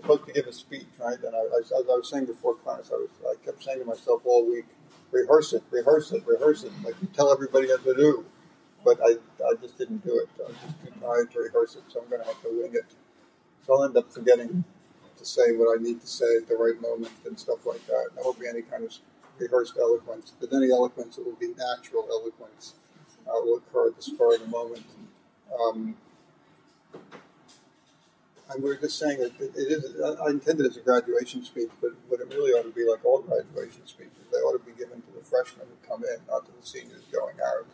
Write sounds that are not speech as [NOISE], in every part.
supposed to give a speech, right? And I, I, as I was saying before class, I was I kept saying to myself all week, rehearse it, rehearse it, rehearse it, like you tell everybody what to do. But I, I just didn't do it. I was just too tired to rehearse it, so I'm going to have to wing it. So I'll end up forgetting to say what I need to say at the right moment and stuff like that. There won't be any kind of rehearsed eloquence, but any eloquence, it will be natural eloquence. Uh, will occur at the spur of the moment. Um, and we are just saying that it, it is. I intended as a graduation speech, but what it really ought to be like all graduation speeches, they ought to be given to the freshmen who come in, not to the seniors going out.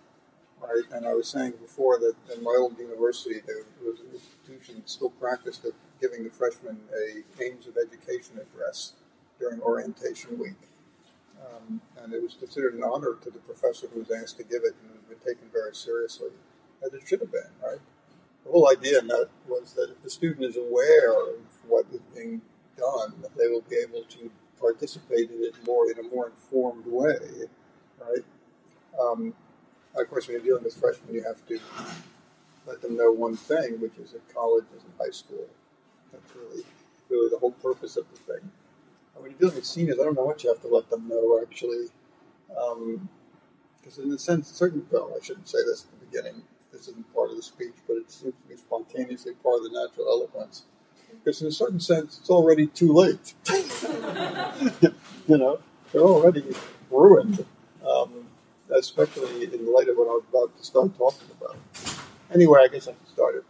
Right? And I was saying before that in my old university, there was an institution that still practiced of giving the freshmen a aims of education address during orientation week. Um, and it was considered an honor to the professor who was asked to give it, and it was taken very seriously, as it should have been, right? The whole idea in that was that if the student is aware of what is being done, they will be able to participate in it more in a more informed way, right? Um, of course, when you're dealing with freshmen, you have to let them know one thing, which is that college isn't high school. That's really, really the whole purpose of the thing. And when you're dealing with seniors, I don't know what you have to let them know actually, because um, in a sense, certain well, I shouldn't say this at the beginning this isn't part of the speech, but it seems to be spontaneously part of the natural eloquence. Because in a certain sense, it's already too late. [LAUGHS] you know, they're already ruined, um, especially in light of what I was about to start talking about. Anyway, I guess I can start it.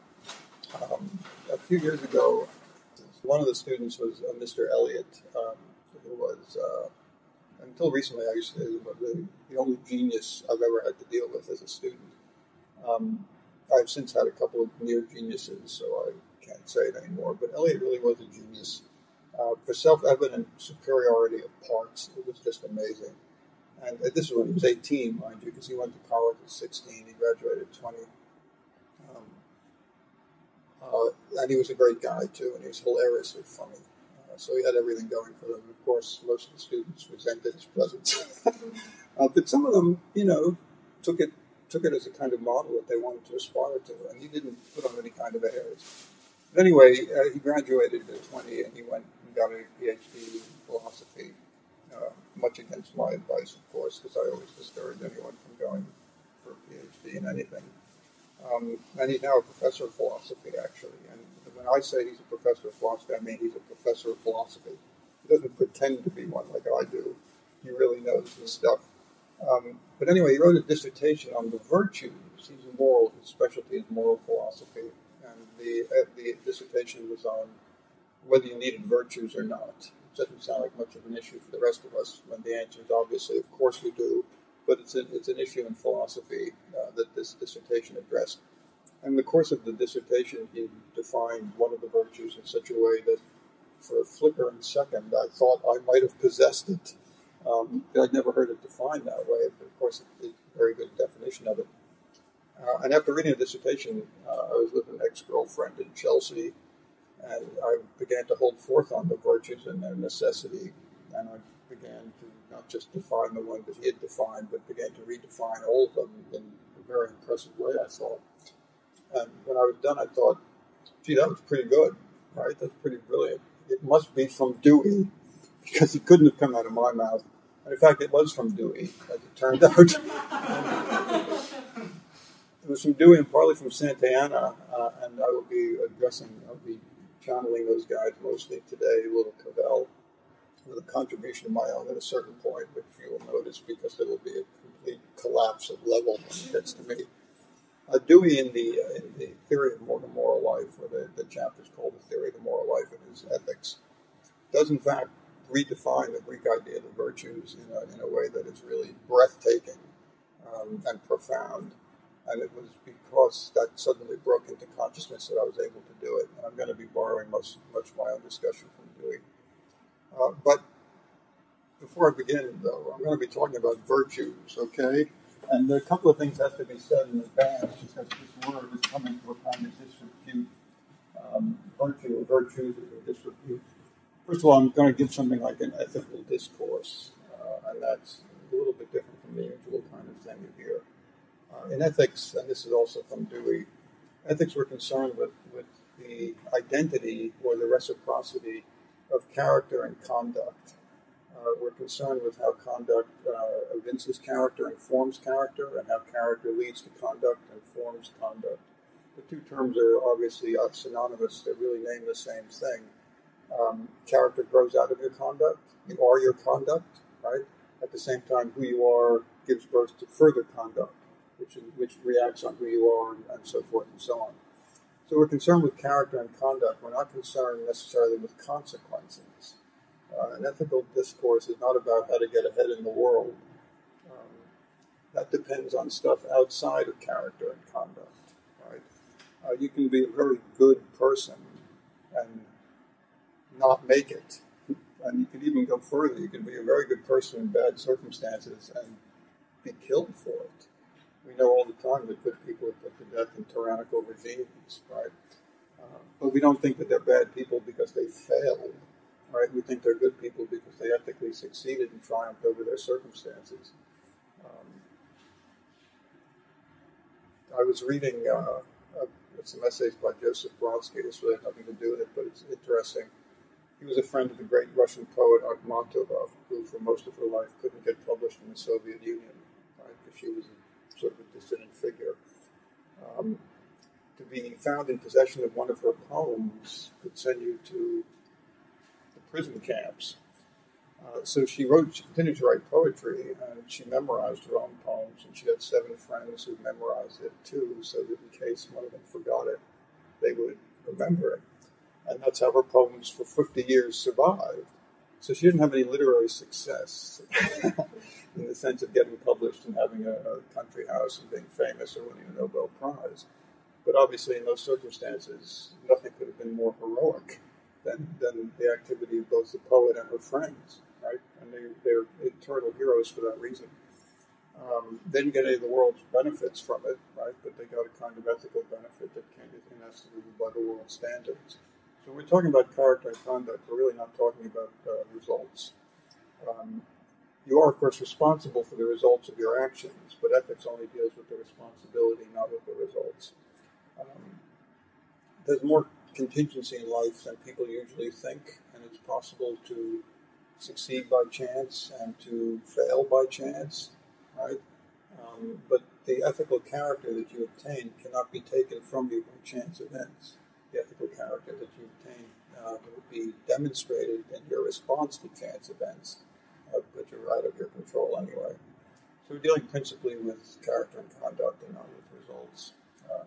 Um, a few years ago, one of the students was uh, Mr. Elliott, um, who was, uh, until recently, I used to the only genius I've ever had to deal with as a student. Um, I've since had a couple of near geniuses, so I can't say it anymore. But Elliott really was a genius. Uh, for self-evident superiority of parts, it was just amazing. And uh, this was when he was 18, mind you, because he went to college at 16. He graduated at 20. Um, uh, and he was a great guy, too, and he was hilariously funny. Uh, so he had everything going for him. Of course, most of the students resented his presence. [LAUGHS] Uh, but some of them, you know, took it took it as a kind of model that they wanted to aspire to, and he didn't put on any kind of airs. But anyway, uh, he graduated at 20 and he went and got a PhD in philosophy, uh, much against my advice, of course, because I always discourage anyone from going for a PhD in anything. Um, and he's now a professor of philosophy, actually. And when I say he's a professor of philosophy, I mean he's a professor of philosophy. He doesn't pretend to be one like I do. He really knows his stuff. Um, but anyway, he wrote a dissertation on the virtues. He's a moral, his specialty is moral philosophy. And the, uh, the dissertation was on whether you needed virtues or not. It doesn't sound like much of an issue for the rest of us when the answer is obviously, of course we do. But it's, a, it's an issue in philosophy uh, that this dissertation addressed. And in the course of the dissertation, he defined one of the virtues in such a way that for a flickering second, I thought I might have possessed it. Um, I'd never heard it defined that way, but of course, it's a very good definition of it. Uh, and after reading the dissertation, uh, I was with an ex girlfriend in Chelsea, and I began to hold forth on the virtues and their necessity. And I began to not just define the one that he had defined, but began to redefine all of them in a very impressive way, I thought. And when I was done, I thought, gee, that was pretty good, right? That's pretty brilliant. It must be from Dewey, because it couldn't have come out of my mouth. And in fact, it was from Dewey, as it turned [LAUGHS] out. it was from Dewey and partly from Santayana, uh, and I will be addressing, I'll be channeling those guys mostly today, Little Cavell, with a contribution of my own at a certain point, which you will notice because there will be a complete collapse of level it gets to me. Uh, Dewey, in the, uh, in the theory of moral life, or the, the chapter is called the theory of the moral life in his ethics, does in fact redefine the Greek idea of the virtues in a, in a way that is really breathtaking um, and profound. And it was because that suddenly broke into consciousness that I was able to do it. And I'm going to be borrowing much, much of my own discussion from Dewey. Uh, but before I begin, though, I'm going to be talking about virtues, okay? And there are a couple of things that have to be said in advance because this word is coming to a kind of disrepute. Um, virtue or virtues is a disrepute. First of all, I'm going to give something like an ethical discourse, uh, and that's a little bit different from the usual kind of thing you hear. Uh, in ethics, and this is also from Dewey, ethics were concerned with, with the identity or the reciprocity of character and conduct. Uh, we're concerned with how conduct uh, evinces character and forms character, and how character leads to conduct and forms conduct. The two terms are obviously synonymous, they really name the same thing. Um, character grows out of your conduct, you are your conduct, right? At the same time, who you are gives birth to further conduct, which, which reacts on who you are, and, and so forth and so on. So we're concerned with character and conduct. We're not concerned necessarily with consequences. Uh, an ethical discourse is not about how to get ahead in the world. Um, that depends on stuff outside of character and conduct. Right? Uh, you can be a very good person and not make it. And you can even go further. You can be a very good person in bad circumstances and be killed for it. We know all the time that good people are put to death in tyrannical regimes, right? Uh, but we don't think that they're bad people because they failed, right? We think they're good people because they ethically succeeded and triumphed over their circumstances. Um, I was reading uh, some essays by Joseph Brodsky. This really has nothing to do with it, but it's interesting. He was a friend of the great Russian poet Akhmatova, who for most of her life couldn't get published in the Soviet Union, right? Because she was a, sort of a dissident figure. Um, to be found in possession of one of her poems could send you to the prison camps. Uh, so she wrote, she continued to write poetry, and she memorized her own poems, and she had seven friends who memorized it too, so that in case one of them forgot it, they would remember it. And that's how her poems for 50 years survived. So she didn't have any literary success [LAUGHS] in the sense of getting published and having a, a, country house and being famous or winning a Nobel Prize. But obviously, in those circumstances, nothing could have been more heroic than, than the activity of both the poet and her friends, right? And they, they're eternal heroes for that reason. Um, they didn't get any of the world's benefits from it, right? But they got a kind of ethical benefit that came in essence by the world standards. So we're talking about character and conduct. We're really not talking about uh, results. Um, you are, of course, responsible for the results of your actions, but ethics only deals with the responsibility, not with the results. Um, there's more contingency in life than people usually think, and it's possible to succeed by chance and to fail by chance, right? Um, but the ethical character that you obtain cannot be taken from you by chance events character that you obtain uh, will be demonstrated in your response to chance events, uh, but you're out of your control anyway. So we're dealing principally with character and conduct and not with results. Um,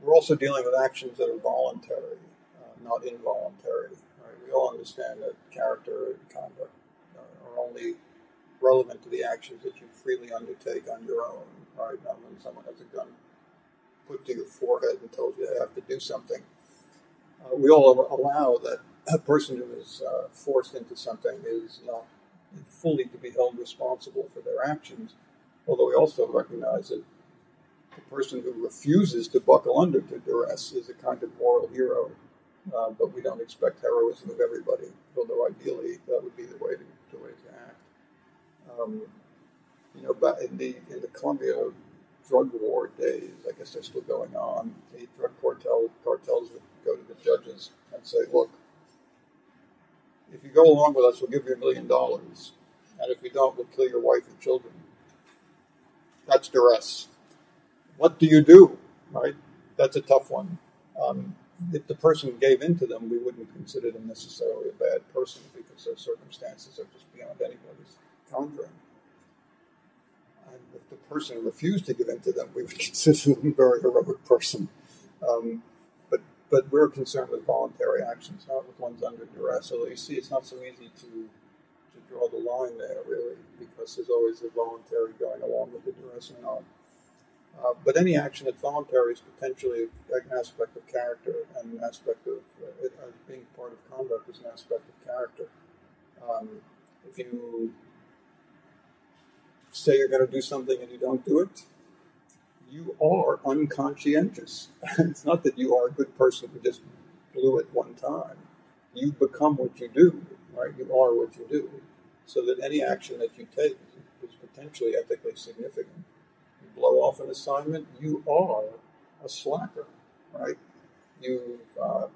we're also dealing with actions that are voluntary, uh, not involuntary. Right? We all understand that character and conduct are only relevant to the actions that you freely undertake on your own, right? Not when someone has a gun put to your forehead and told you they have to do something. Uh, we all allow that a person who is uh, forced into something is not fully to be held responsible for their actions, although we also recognize that the person who refuses to buckle under to duress is a kind of moral hero. Uh, but we don't expect heroism of everybody, although ideally that would be the way to, the way to act. Um, you know, but in the in the Colombia drug war days, I guess they're still going on. The drug cartel cartels would go to the judges and say, "Look, if you go along with us, we'll give you a million dollars, and if you don't, we'll kill your wife and children." That's duress. What do you do? Right? That's a tough one. Um, if the person gave in to them, we wouldn't consider them necessarily a bad person because their circumstances are just beyond anybody's conjuring if the person refused to give in to them, we would [LAUGHS] consider them a very heroic person. Um, but but we're concerned with voluntary actions, not with ones under duress. So you see, it's not so easy to to draw the line there, really, because there's always a voluntary going along with the duress or not. Uh, but any action that's voluntary is potentially an aspect of character, and an aspect of uh, it, as being part of conduct is an aspect of character. Um, if you say you're going to do something and you don't do it, you are unconscientious. [LAUGHS] it's not that you are a good person who just blew it one time. You become what you do, right? You are what you do. So that any action that you take is potentially ethically significant. You blow off an assignment, you are a slacker, right? You uh,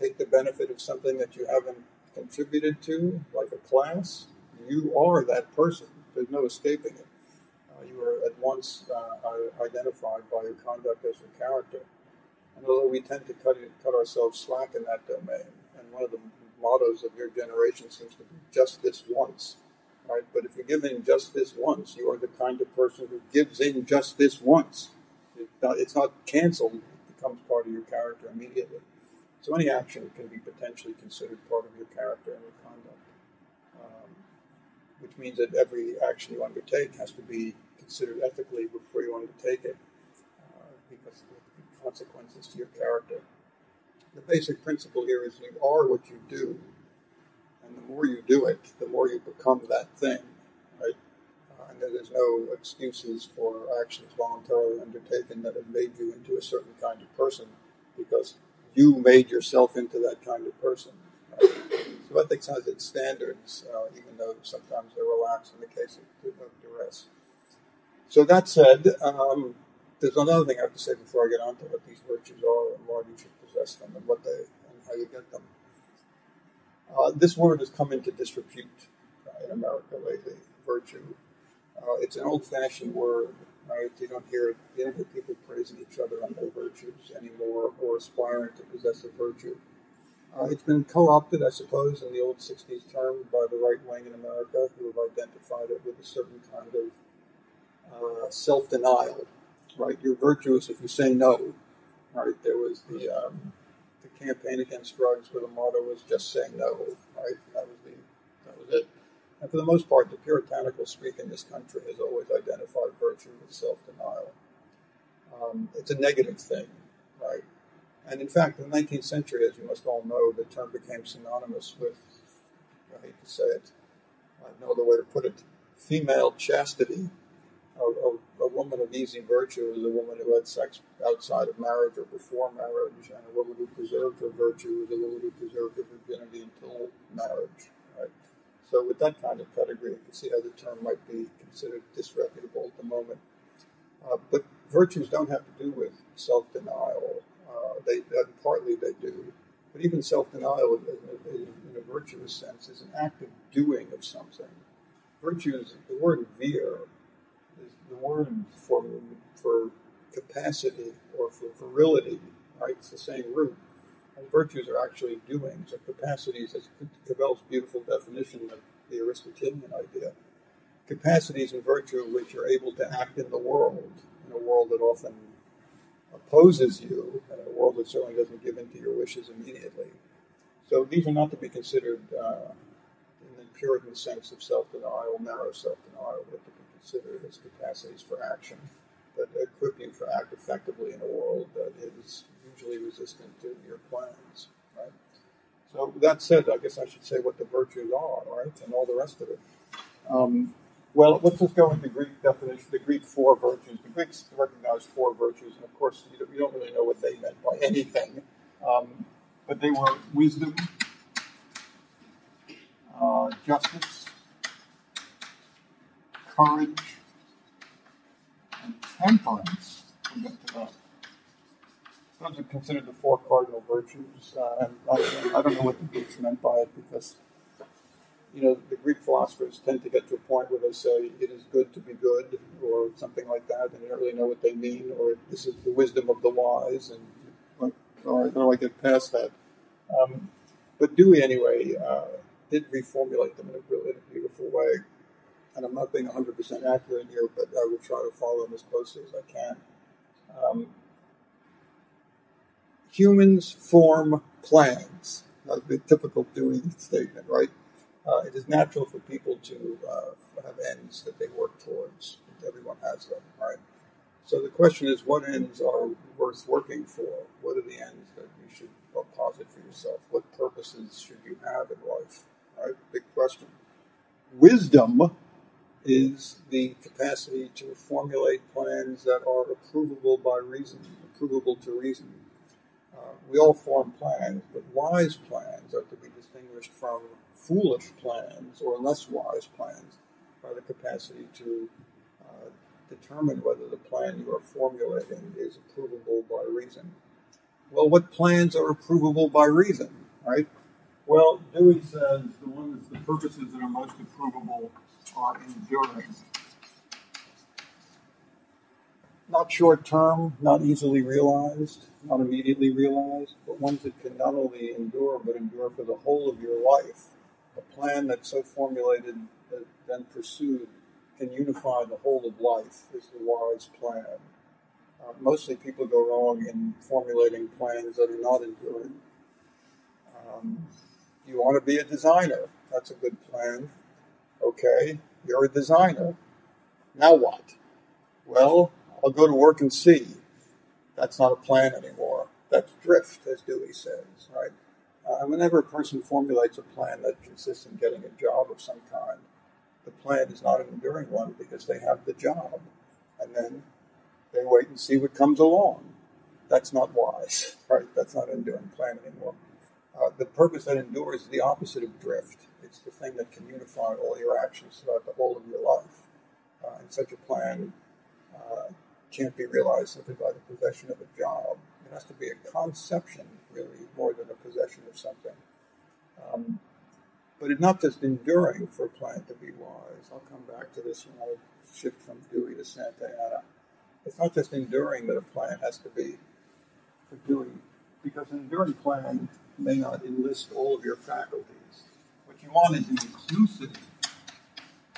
take the benefit of something that you haven't contributed to, like a class. You are that person. There's no escaping it. Uh, you are at once uh, identified by your conduct as your character. And although we tend to cut, it, cut ourselves slack in that domain, and one of the mottos of your generation seems to be just this once, right? But if you give in just this once, you are the kind of person who gives in just this once. It's not, it's not canceled, it becomes part of your character immediately. So any action can be potentially considered part of your character and your conduct, um, which means that every action you undertake has to be considered ethically before you undertake it, uh, because of the consequences to your character. The basic principle here is you are what you do, and the more you do it, the more you become that thing, right? Uh, and there's no excuses for actions voluntarily undertaken that have made you into a certain kind of person, because you made yourself into that kind of person. Right? So ethics has its standards, uh, even though sometimes they're relaxed in the case of, of duress. So that said, um, there's another thing I have to say before I get on to what these virtues are and why you should possess them and what they and how you get them. Uh, this word has come into disrepute uh, in America lately. Virtue. Uh, it's an old-fashioned word, right? You don't hear you don't hear people praising each other on their virtues anymore or aspiring to possess a virtue. Uh, it's been co-opted, I suppose, in the old '60s term by the right wing in America, who have identified it with a certain kind of uh, self-denial. Right, you're virtuous if you say no. Right, there was the um, the campaign against drugs, where the motto was "just say no." Right, that was the that was it. And for the most part, the puritanical streak in this country has always identified virtue with self-denial. Um, it's a negative thing, right? And in fact, in the 19th century, as you must all know, the term became synonymous with, I hate to say it, I no other way to put it, female chastity. A, a, a, woman of easy virtue is a woman who had sex outside of marriage or before marriage, and a woman who preserved her virtue is a woman who preserved her virginity until marriage. Right? So, with that kind of pedigree, you can see how the term might be considered disreputable at the moment. Uh, but virtues don't have to do with self-denial. Uh, they partly they do, but even self-denial, in, in a virtuous sense, is an act of doing of something. Virtue is the word vir is the word for for capacity or for virility. Right, it's the same root. And virtues are actually doing. So capacities, as Cavell's beautiful definition of the Aristotelian idea, capacities and virtue which are able to act in the world, in a world that often opposes you, and a world that certainly doesn't give in to your wishes immediately. So these are not to be considered uh, in the Puritan sense of self-denial, narrow self-denial, but to be considered as capacities for action that equip you for act effectively in a world that is usually resistant to your plans. Right. So that said, I guess I should say what the virtues are, right, and all the rest of it. Um, well, let's just go with the Greek definition, the Greek four virtues. The Greeks recognized four virtues, and of course, you don't really know what they meant by anything. Um, but they were wisdom, uh, justice, courage, and temperance. We'll get to that. Those are considered the four cardinal virtues, uh, and I, I, don't know what the Greeks meant by it because, you know, the Greek philosophers tend to get to a point where they say it is good to be good, or something like that, and they don't really know what they mean, or this is the wisdom of the wise, and like, all right, how do I get past that? Um, but Dewey, anyway, uh, did reformulate them in a, really, beautiful way and I'm not being 100% accurate here, but I will try to follow them as closely as I can. Um, humans form plans. That's the typical Dewey statement, right? Uh, it is natural for people to uh, have ends that they work towards. Everyone has them, right? So the question is, what ends are worth working for? What are the ends that you should posit for yourself? What purposes should you have in life? Right? Big question. Wisdom is the capacity to formulate plans that are approvable by reason, approvable to reason. Uh, we all form plans, but wise plans are to be distinguished from foolish plans or less wise plans by the capacity to uh, determine whether the plan you are formulating is approvable by reason. Well, what plans are approvable by reason, right? Well, Dewey says the ones, the purposes that are most approvable are enduring. Not short term, not easily realized, not immediately realized, but ones that can not only endure, but endure for the whole of your life. A plan that's so formulated that then pursued can unify the whole of life is the wise plan. Uh, mostly people go wrong in formulating plans that are not enduring. Um, you want to be a designer. That's a good plan. Okay, you're a designer. Now what? Well, I'll go to work and see. That's not a plan anymore. That's drift, as Dewey says, right? Uh, whenever a person formulates a plan that consists in getting a job of some kind, the plan is not an enduring one because they have the job. And then they wait and see what comes along. That's not wise, [LAUGHS] right? That's not an enduring plan anymore. Uh, the purpose that endures is the opposite of drift. It's the thing that can unify all your actions throughout the whole of your life. Uh, and such a plan uh, can't be realized simply by the possession of a job. It has to be a conception, really, more than a possession of something. Um, but it's not just enduring for a plan to be wise. I'll come back to this when I shift from Dewey to Santayana. It's not just enduring that a plan has to be for Dewey, because an enduring plan may not enlist all of your faculties. What you want is an inclusive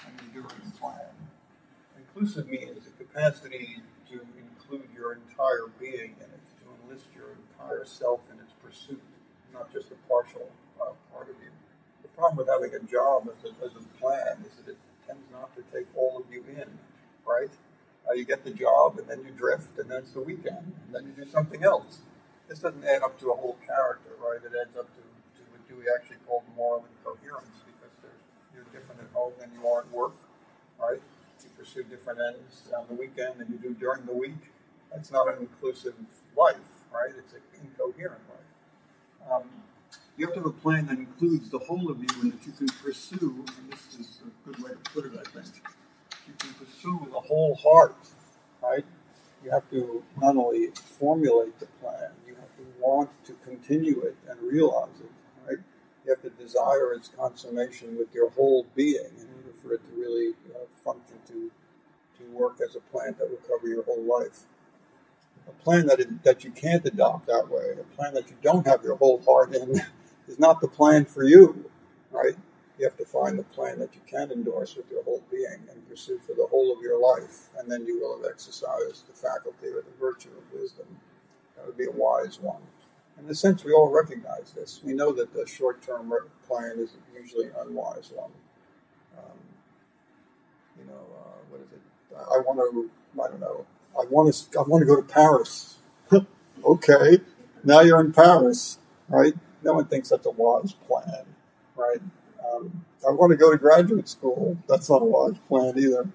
and enduring plan. Inclusive means the capacity to include your entire being in it, to enlist your entire self in pursuit, not just a partial uh, part of you. The problem with having a job as a, as a plan is that it tends not to take all of you in, right? Uh, you get the job, and then you drift, and then it's the weekend, and then you do something else. This doesn't add up to a whole character, right? It adds up to, to what Dewey actually called moral incoherence, because you're different at home than you are at work, right? You pursue different ends on the weekend than you do during the week. That's not an inclusive life, right? It's an incoherent life. Um, you have to have a plan that includes the whole of you and that you can pursue, and this is a good way to put it, I think. You can pursue the whole heart, right? You have to not only formulate the plan, you have to want to continue it and realize it, right? You have to desire its consummation with your whole being in order for it to really uh, function to, to work as a plan that will cover your whole life a plan that, it, that you can't adopt that way, a plan that you don't have your whole heart in, [LAUGHS] is not the plan for you, right? You have to find the plan that you can endorse with your whole being and pursue for the whole of your life, and then you will have exercised the faculty or the virtue of wisdom. That would be a wise one. In a sense, we all recognize this. We know that the short term plan is usually an unwise one. Um, you know, uh, what is it? I want to, I don't know, I want to, I want to go to Paris. [LAUGHS] okay, now you're in Paris, right? No one thinks that's a wise plan, right? Um, I want to go to graduate school. That's not a wise plan either.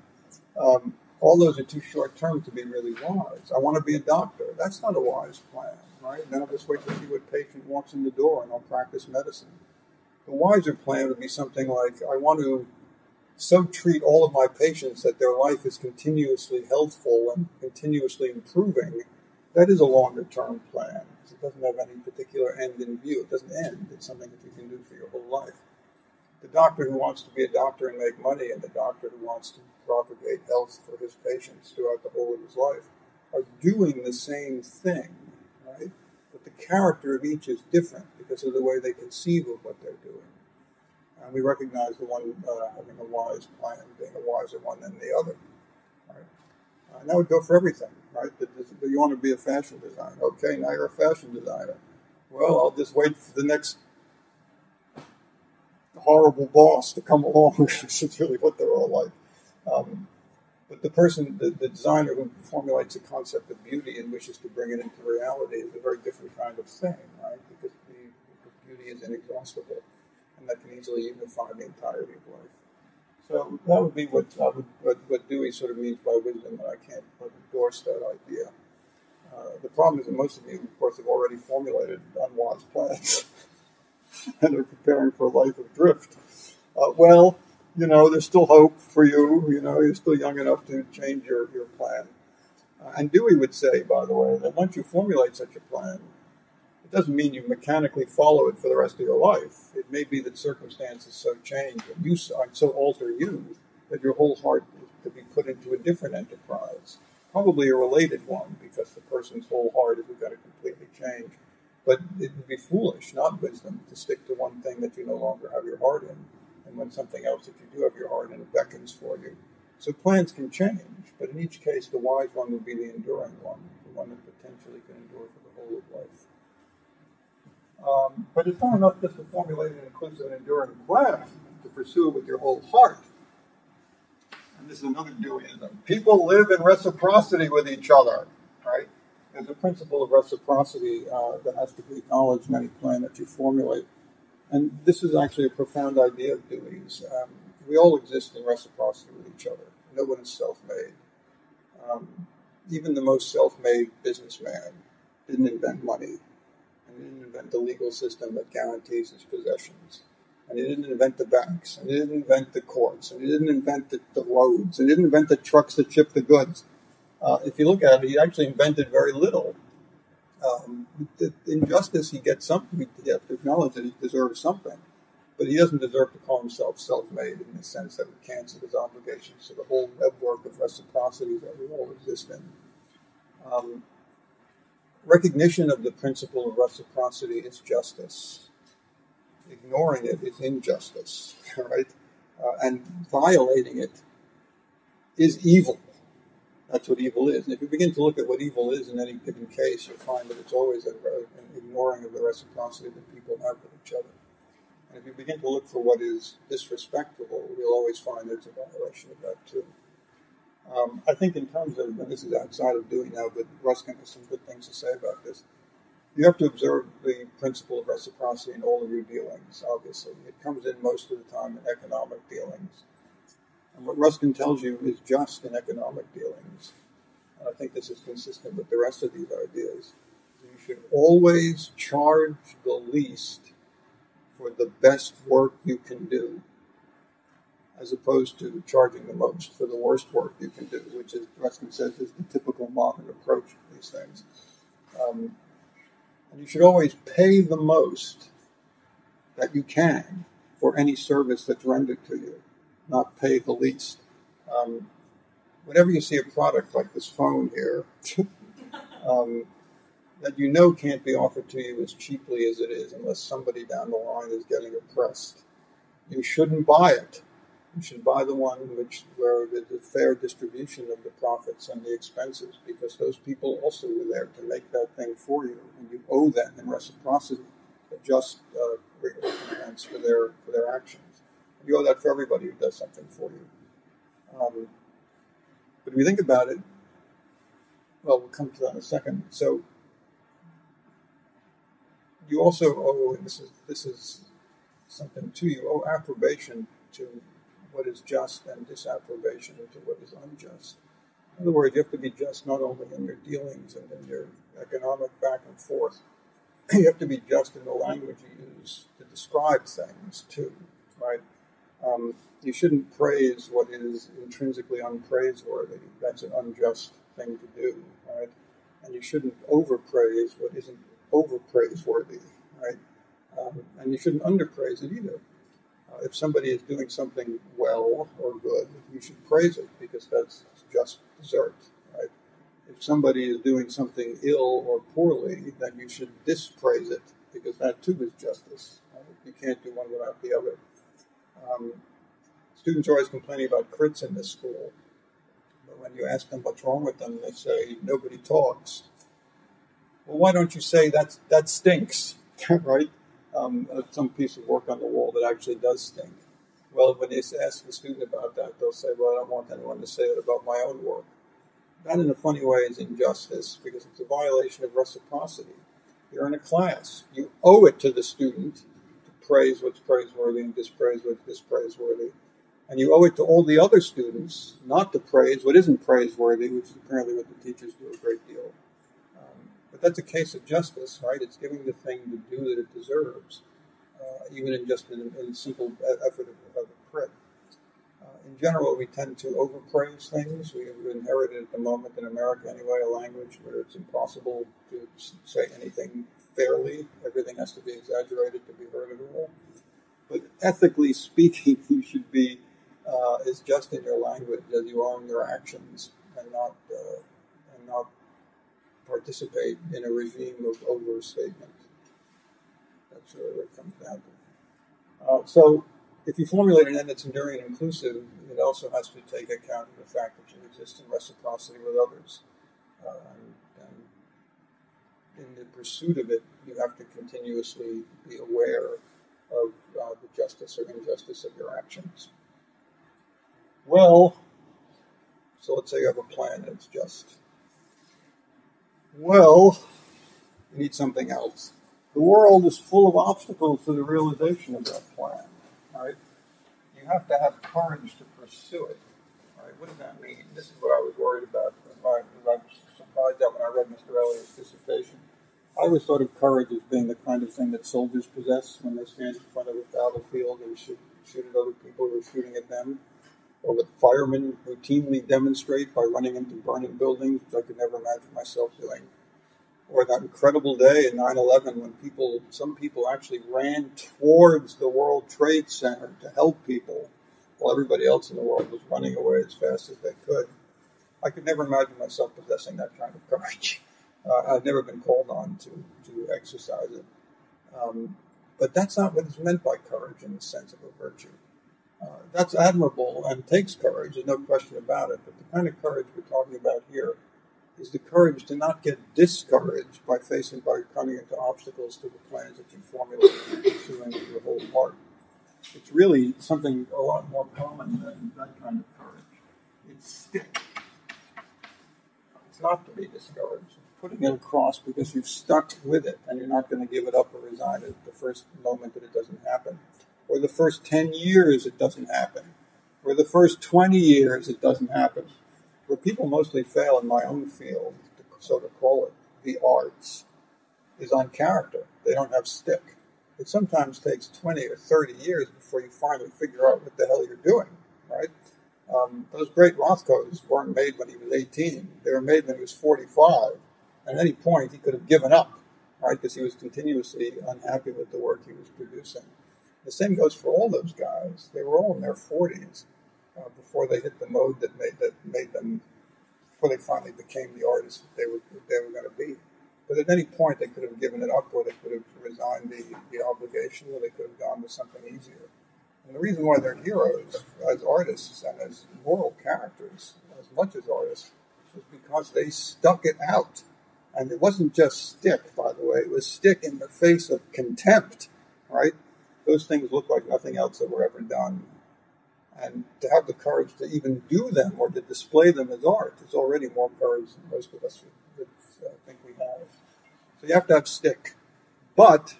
Um, all those are too short term to be really wise. I want to be a doctor. That's not a wise plan, right? I'll just wait to see what patient walks in the door and I'll practice medicine. The wiser plan would be something like I want to so treat all of my patients that their life is continuously healthful and continuously improving. That is a longer term plan. It doesn't have any particular end in view. It doesn't end. It's something that you can do for your whole life. The doctor who wants to be a doctor and make money, and the doctor who wants to propagate health for his patients throughout the whole of his life, are doing the same thing, right? But the character of each is different because of the way they conceive of what they're doing. And we recognize the one uh, having a wise plan being a wiser one than the other. Right? And that would go for everything, right? You want to be a fashion designer. Okay, now you're a fashion designer. Well, I'll just wait for the next horrible boss to come [LAUGHS] along. which is really what they're all like. Um, but the person, the, the, designer who formulates a concept of beauty and wishes to bring it into reality is a very different kind of thing, right? Because, the, because beauty is inexhaustible and that can easily unify the entirety of life. So that would be what, what, what Dewey sort of means by wisdom, and I can't endorse that idea. Uh, the problem is that most of you, of course, have already formulated unwise plans [LAUGHS] and are preparing for a life of drift. Uh, well, you know, there's still hope for you. You know, you're still young enough to change your, your plan. Uh, and Dewey would say, by the way, that once you formulate such a plan, doesn't mean you mechanically follow it for the rest of your life. It may be that circumstances so change and you so, alter you that your whole heart could be put into a different enterprise, probably a related one because the person's whole heart is going to completely change. But it would be foolish, not wisdom, to stick to one thing that you no longer have your heart in, and when something else that you do have your heart in beckons for you. So plans can change, but in each case, the wise one would be the enduring one, the one that potentially can endure for the whole of life. Um, but it's not enough just to formulate an inclusive and enduring plan to pursue it with your whole heart. And this is another Deweyism. People live in reciprocity with each other, right? There's a principle of reciprocity uh, that has to be acknowledged in any plan that you formulate. And this is actually a profound idea of Dewey's. Um, we all exist in reciprocity with each other. No one is self-made. Um, even the most self-made businessman didn't invent money and he didn't invent the legal system that guarantees his possessions. And he didn't invent the banks, and he didn't invent the courts, and he didn't invent the, the roads, and he didn't invent the trucks that ship the goods. Uh, if you look at it, he actually invented very little. Um, injustice, he gets something. You have to acknowledge that he deserves something. But he doesn't deserve to call himself self-made in the sense that he cancels his obligations to the whole network of reciprocity that we all exist in. Um, recognition of the principle of reciprocity is justice. Ignoring it is injustice, [LAUGHS] right? Uh, and violating it is evil. That's what evil is. And if you begin to look at what evil is in any given case, you'll find that it's always an ignoring of the reciprocity that people have with each other. And if you begin to look for what is disrespectful, you'll always find there's a violation of that too. Um, I think in terms of, and this is outside of Dewey now, but Ruskin has some good things to say about this. You have to observe the principle of reciprocity in all of your dealings, obviously. It comes in most of the time in economic dealings. And what Ruskin tells you is just in economic dealings. And I think this is consistent with the rest of these ideas. You should always charge the least for the best work you can do as opposed to charging the most for the worst work you can do, which is Ruskin says is the typical modern approach to these things. Um, and you should always pay the most that you can for any service that's rendered to you, not pay the least. Um, whenever you see a product like this phone here, [LAUGHS] um, that you know can't be offered to you as cheaply as it is unless somebody down the line is getting oppressed, you shouldn't buy it you should buy the one which where there's a fair distribution of the profits and the expenses, because those people also were there to make that thing for you, and you owe them in reciprocity a just uh, recompense for their for their actions. You owe that for everybody who does something for you. Um, but if you think about it, well, we'll come to that in a second. So you also owe, this is this is something to You owe approbation to what is just and disapprobation to what is unjust. In other words, you have to be just not only in your dealings and in your economic back and forth, [CLEARS THROAT] you have to be just in the language you use to describe things too, right? Um, you shouldn't praise what is intrinsically unpraiseworthy. That's an unjust thing to do, right? And you shouldn't overpraise what isn't overpraiseworthy, right? Um, and you shouldn't underpraise it either. Uh, if somebody is doing something well or good, you should praise it because that's just desert, right? If somebody is doing something ill or poorly, then you should dispraise it because that too is justice. Right? You can't do one without the other. Um, students are always complaining about crits in this school, but when you ask them what's wrong with them, they say nobody talks. Well, why don't you say that that stinks, [LAUGHS] right? Um, some piece of work on the wall that actually does stink. Well, when they ask the student about that, they'll say, well, I don't want anyone to say it about my own work. That, in a funny way, is injustice because it's a violation of reciprocity. You're in a class. You owe it to the student to praise what's praiseworthy and dispraise what's dispraiseworthy. And you owe it to all the other students not to praise what isn't praiseworthy, which is apparently what the teachers do a great deal that's a case of justice, right? It's giving the thing the due that it deserves, uh, even in just in, simple effort of, of a crit. Uh, in general, we tend to overpraise things. We have inherited at the moment in America, anyway, a language where it's impossible to say anything fairly. Everything has to be exaggerated to be heard at all. But ethically speaking, [LAUGHS] you should be uh, as just in your language as you are in your actions, and not uh, and not participate in a regime of overstatement. That's really what it comes down to. Uh, so, if you formulate an end that's enduring and inclusive, it also has to take account of the fact that you exist in reciprocity with others. Uh, and, and in the pursuit of it, you have to continuously be aware of uh, the justice or injustice of your actions. Well, so let's say you have a plan that's just. Well, you need something else. The world is full of obstacles to the realization of that plan, right? You have to have courage to pursue it, right? What does that mean? This is what I was worried about. I was surprised that when I read Mr. Elliott's dissertation. I always thought of courage as being the kind of thing that soldiers possess when they stand in front of a battlefield and shoot, shoot at other people who are shooting at them or what firemen routinely demonstrate by running into burning buildings, which I could never imagine myself doing. Or that incredible day in 9-11 when people, some people actually ran towards the World Trade Center to help people while everybody else in the world was running away as fast as they could. I could never imagine myself possessing that kind of courage. [LAUGHS] Uh, I've never been called on to, to exercise it. Um, but that's not what is meant by courage in the sense of a virtue. Uh, that's admirable and takes courage, there's no question about it. But the kind of courage we're talking about here is the courage to not get discouraged by facing, by running into obstacles to the plans that you formulate and pursuing your whole heart. It's really something a lot more common than that kind of courage. It's stick. It's not to be discouraged. Putting it across because you've stuck with it and you're not going to give it up or resign at the first moment that it doesn't happen or the first 10 years it doesn't happen, or the first 20 years it doesn't happen. Where people mostly fail in my own field, so to call it, the arts, is on character. They don't have stick. It sometimes takes 20 or 30 years before you finally figure out what the hell you're doing, right? Um, those great Rothkos weren't made when he was 18. They were made when he was 45. At any point, he could have given up, right? Because he was continuously unhappy with the work he was producing. The same goes for all those guys. They were all in their 40s uh, before they hit the mode that made that made them before they finally became the artists that they were they were going to be. But at any point, they could have given it up, or they could have resigned the, the obligation, or they could have gone with something easier. And the reason why they're heroes as artists and as moral characters, as much as artists, is because they stuck it out. And it wasn't just stick, by the way, it was stick in the face of contempt, right? Those things look like nothing else that were ever done. And to have the courage to even do them or to display them as art is already more courage than most of us would, would uh, think we have. So you have to have stick. But,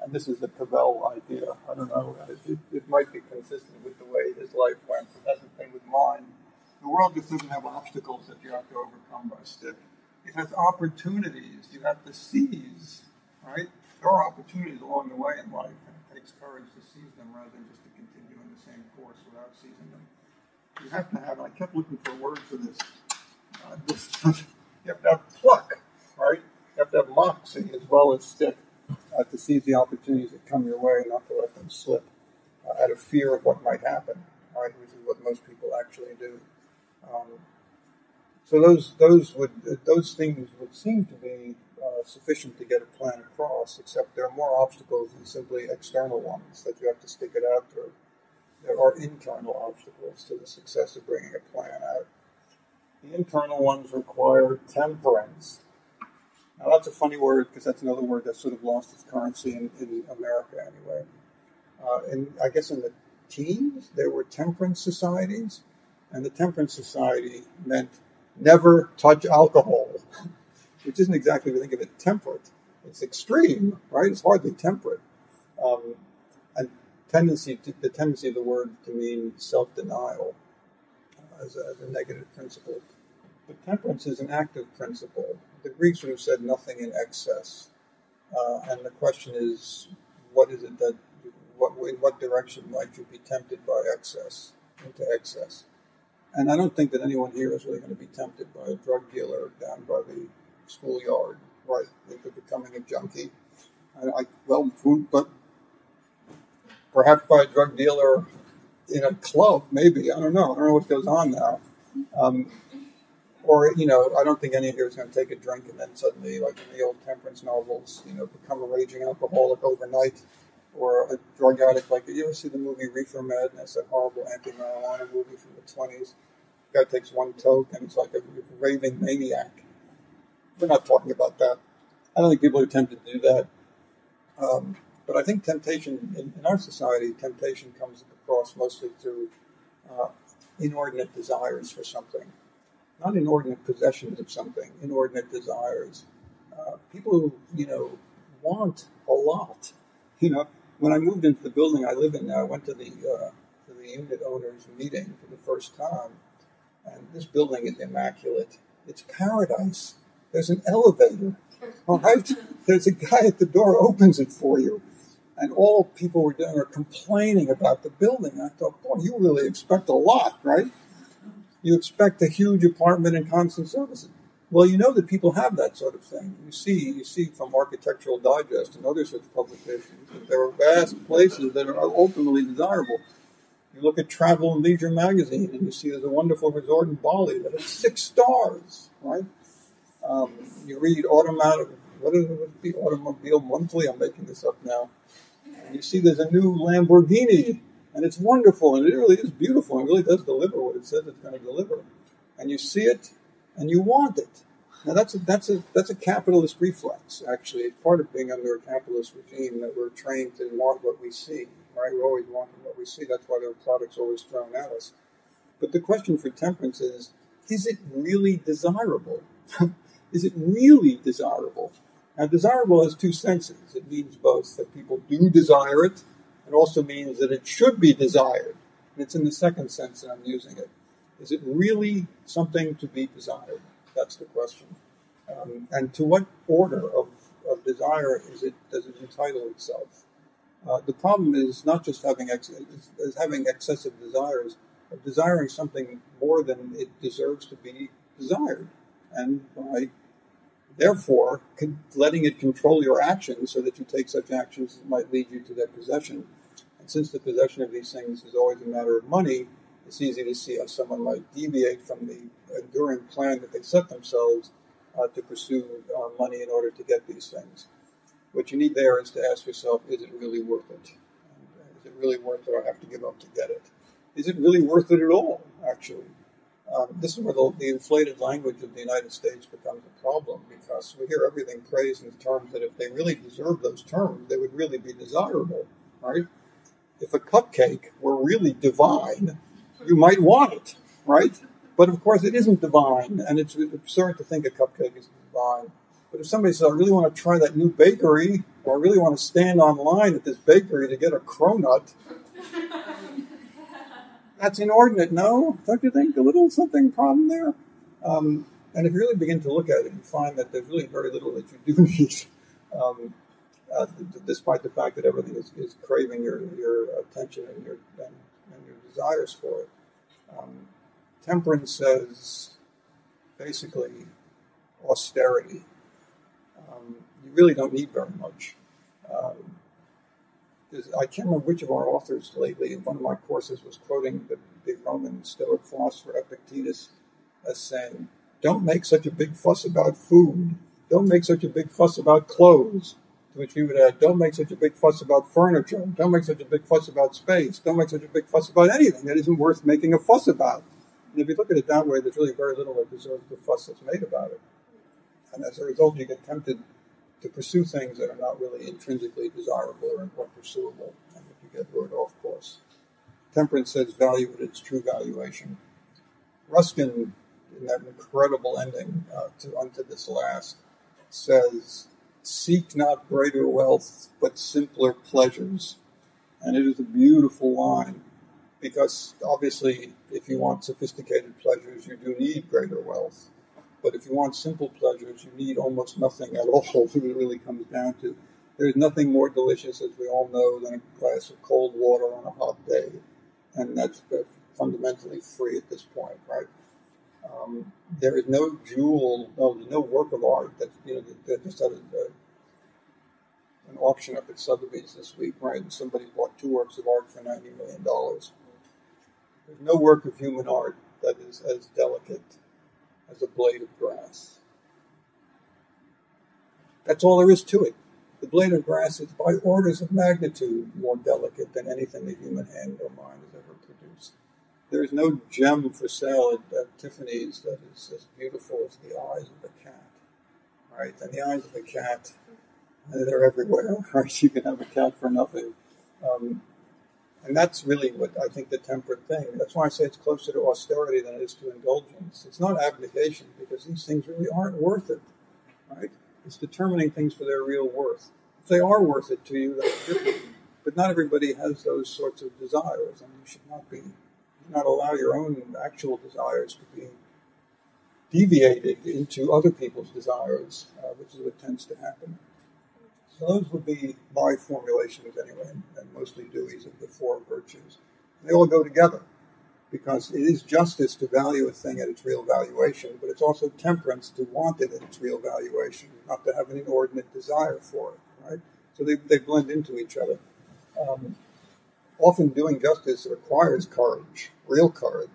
and this is a Cavell idea, I don't know, it, it, might be consistent with the way his life went, it hasn't been with mine. The world just doesn't have obstacles that you have to overcome by stick. It has opportunities you have to seize, right? There are opportunities along the way in life takes courage to seize them rather than just to continue in the same course without seizing them. You have to have, I kept looking for a word for this. Uh, this you have to have pluck, right? You have to have moxie as well as stick uh, to seize the opportunities that come your way and not to let them slip uh, out of fear of what might happen, right? Which is what most people actually do. Um, so those those would those things would seem to be uh, sufficient to get a plan across, except there are more obstacles than simply external ones that you have to stick it out through. There are internal obstacles to the success of bringing a plan out. The internal ones require temperance. Now, that's a funny word because that's another word that's sort of lost its currency in, in America, anyway. Uh, and I guess in the teens, there were temperance societies, and the temperance society meant never touch alcohol [LAUGHS] which isn't exactly, we think of it, temperate. It's extreme, right? It's hardly temperate. Um, and tendency, to, the tendency of the word to mean self-denial uh, as, a, as, a, negative principle. But temperance is an active principle. The Greeks would have said nothing in excess. Uh, and the question is, what is it that, what, in what direction might you be tempted by excess, into excess? And I don't think that anyone here is really going to be tempted by a drug dealer down by the schoolyard right into becoming a junkie. I, I well, but perhaps by a drug dealer in a club, maybe. I don't know. I don't know what goes on now. Um, or, you know, I don't think any of you is going to take a drink and then suddenly, like in the old temperance novels, you know, become a raging alcoholic overnight or a drug addict. Like, you ever see the movie Reefer Madness, that horrible anti-marijuana movie from the 20s? The guy takes one toke and he's like a raving maniac. We're not talking about that. I don't think people are tempted to do that. Um, but I think temptation in, in, our society, temptation comes across mostly through uh, inordinate desires for something, not inordinate possessions of something, inordinate desires. Uh, people who you know want a lot. [LAUGHS] You know, when I moved into the building I live in now, I went to the uh, to the unit owners meeting for the first time, and this building is immaculate. It's paradise. There's an elevator. All right, there's a guy at the door opens it for you and all people were doing were complaining about the building. I thought, boy, you really expect a lot, right? You expect a huge apartment and constant services. Well, you know that people have that sort of thing. You see, you see from Architectural Digest and other such publications that there are vast places that are ultimately desirable. You look at Travel and Leisure magazine, and you see there's a wonderful resort in Bali that has six stars, right? Um, you read Automatic, what is it, the Automobile Monthly? I'm making this up now and you see there's a new Lamborghini, and it's wonderful, and it really is beautiful, and really does deliver what it says it's going to deliver. And you see it, and you want it. Now that's a, that's a that's a capitalist reflex. Actually, it's part of being under a capitalist regime that we're trained to want what we see. Right? We're always wanting what we see. That's why the product's always thrown at us. But the question for temperance is: Is it really desirable? [LAUGHS] is it really desirable? Now, desirable has two senses. It means both that people do desire it, and also means that it should be desired. And it's in the second sense that I'm using it. Is it really something to be desired? That's the question. Um, and to what order of, of desire is it does it entitle itself? Uh, the problem is not just having ex- is having excessive desires, but desiring something more than it deserves to be desired, and by Therefore, letting it control your actions so that you take such actions that might lead you to their possession. And since the possession of these things is always a matter of money, it's easy to see how someone might deviate from the enduring plan that they set themselves uh, to pursue uh, money in order to get these things. What you need there is to ask yourself, is it really worth it? Is it really worth what I have to give up to get it? Is it really worth it at all, actually? Um, this is where the, the, inflated language of the United States becomes a problem because we hear everything praised in terms that if they really deserve those terms, they would really be desirable, right? If a cupcake were really divine, you might want it, right? But of course, it isn't divine, and it's absurd to think a cupcake is divine. But if somebody says, I really want to try that new bakery, or I really want to stand online at this bakery to get a cronut, that's inordinate, no? Don't you think? A little something problem there? Um, and if you really begin to look at it, you find that there's really very little that you do [LAUGHS] need, um, uh, despite the fact that everything is, is craving your, your attention and your, and, and your desires for it. Um, temperance says basically austerity. Um, you really don't need very much. I can't remember which of our authors lately in one of my courses was quoting the, the Roman Stoic philosopher Epictetus as saying, Don't make such a big fuss about food. Don't make such a big fuss about clothes. To which we would add, Don't make such a big fuss about furniture. Don't make such a big fuss about space. Don't make such a big fuss about anything that isn't worth making a fuss about. And if you look at it that way, there's really very little that deserves the fuss that's made about it. And as a result, you get tempted to pursue things that are not really intrinsically desirable or, pursuable, and that you get lured off course. Temperance says value at its true valuation. Ruskin, in that incredible ending uh, to unto this last, says, "Seek not greater wealth, but simpler pleasures," and it is a beautiful line because obviously, if you want sophisticated pleasures, you do need greater wealth. But if you want simple pleasures, you need almost nothing at all. [LAUGHS] It really comes down to there's nothing more delicious, as we all know, than a glass of cold water on a hot day, and that's fundamentally free at this point, right? Um, there is no jewel, no, no work of art that you know that just has a, an auction up at Sotheby's this week, right? And somebody bought two works of art for ninety million dollars. There's no work of human art that is as delicate as a blade of grass. That's all there is to it. The blade of grass is by orders of magnitude more delicate than anything the human hand or mind has ever produced. There is no gem for sale at, at Tiffany's that is as beautiful as the eyes of a cat, right? And the eyes of a cat, they're everywhere, [LAUGHS] right? You can have a cat for nothing. Um, and that's really what I think the temperate thing. That's why I say it's closer to austerity than it is to indulgence. It's not abdication because these things really aren't worth it, right? It's determining things for their real worth. If they are worth it to you, that's different. But not everybody has those sorts of desires, and you should not be not allow your own actual desires to be deviated into other people's desires, uh, which is what tends to happen. So those would be my formulations anyway, and mostly Dewey's of the four virtues. They all go together because it is justice to value a thing at its real valuation, but it's also temperance to want it at its real valuation, not to have an inordinate desire for it, right? So they, they blend into each other. Um, often doing justice requires courage, real courage,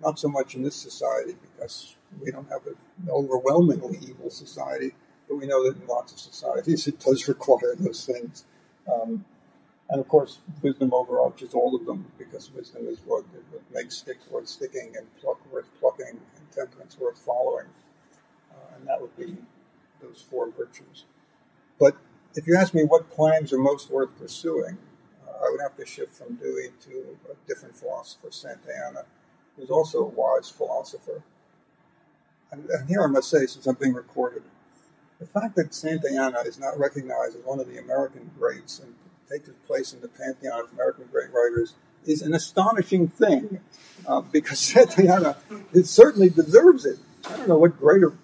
not so much in this society because we don't have an overwhelmingly evil society, but we know that in lots of societies it does require those things. Um, and of course, wisdom overarches all of them because wisdom is what, what makes stick worth sticking and pluck worth plucking and temperance worth following. Uh, and that would be those four virtues. But if you ask me what plans are most worth pursuing, uh, I would have to shift from Dewey to a different philosopher, Santayana, who's also a wise philosopher. And, and here I must say, since I'm being recorded, the fact that Santayana is not recognized as one of the American greats and takes his place in the pantheon of American great writers is an astonishing thing uh, because [LAUGHS] Santayana it certainly deserves it. I don't know what greater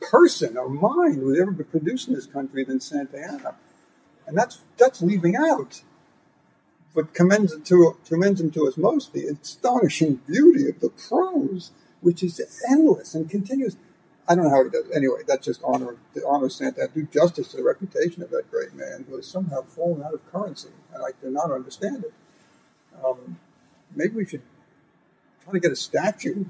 person or mind would ever be produced in this country than Santayana. And that's, that's leaving out what commends, it to, commends him to us most the astonishing beauty of the prose, which is endless and continuous. I don't know how he does it. Anyway, that's just honor the honor Santa do justice to the reputation of that great man who has somehow fallen out of currency, and I do not understand it. Um, maybe we should try to get a statue.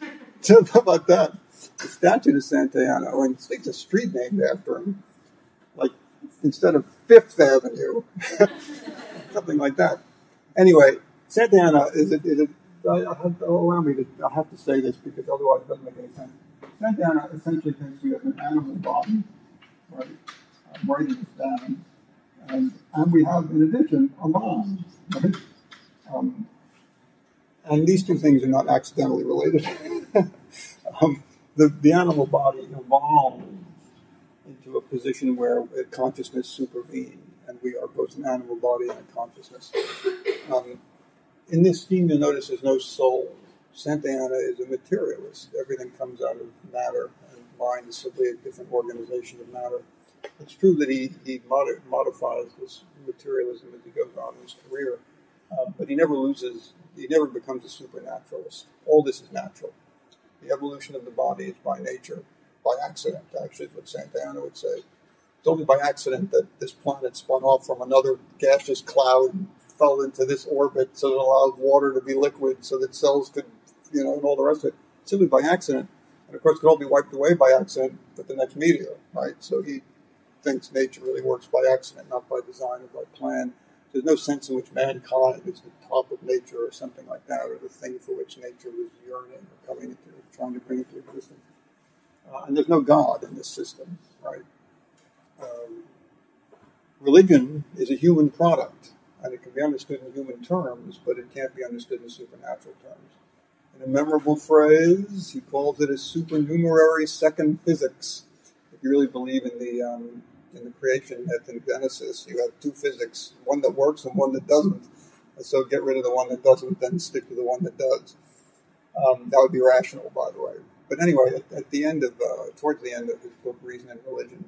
[LAUGHS] how about that? A statue to or at least a street named after him, like instead of Fifth Avenue, [LAUGHS] something like that. Anyway, Santayana is a, is allow me to. I have to say this because otherwise it doesn't make any sense. Santayana essentially thinks we have an animal body, right? I'm writing this down. And, and we have, in addition, a mind, right? Um, and these two things are not accidentally related. [LAUGHS] um, the, the animal body evolved into a position where consciousness supervened, and we are both an animal body and a consciousness. Um, in this scheme, you'll notice there's no soul. Santayana is a materialist. Everything comes out of matter, and mind is simply a different organization of matter. It's true that he, he mod- modifies this materialism as he goes on in his career, uh, but he never loses, he never becomes a supernaturalist. All this is natural. The evolution of the body is by nature, by accident, actually, is what Santayana would say. It's only by accident that this planet spun off from another gaseous cloud and fell into this orbit so that it allowed water to be liquid so that cells could you know, and all the rest of it, simply by accident. And of course, it could all be wiped away by accident with the next meteor, right? So he thinks nature really works by accident, not by design or by plan. There's no sense in which mankind is the top of nature or something like that, or the thing for which nature was yearning or coming into, trying to bring into existence. Uh, and there's no God in this system, right? Um, religion is a human product, and it can be understood in human terms, but it can't be understood in supernatural terms a memorable phrase. He calls it a supernumerary second physics. If you really believe in the um, in the creation myth in Genesis, you have two physics: one that works and one that doesn't. So, get rid of the one that doesn't, then stick to the one that does. Um, that would be rational, by the way. But anyway, at, at the end of uh, towards the end of his book, Reason in Religion,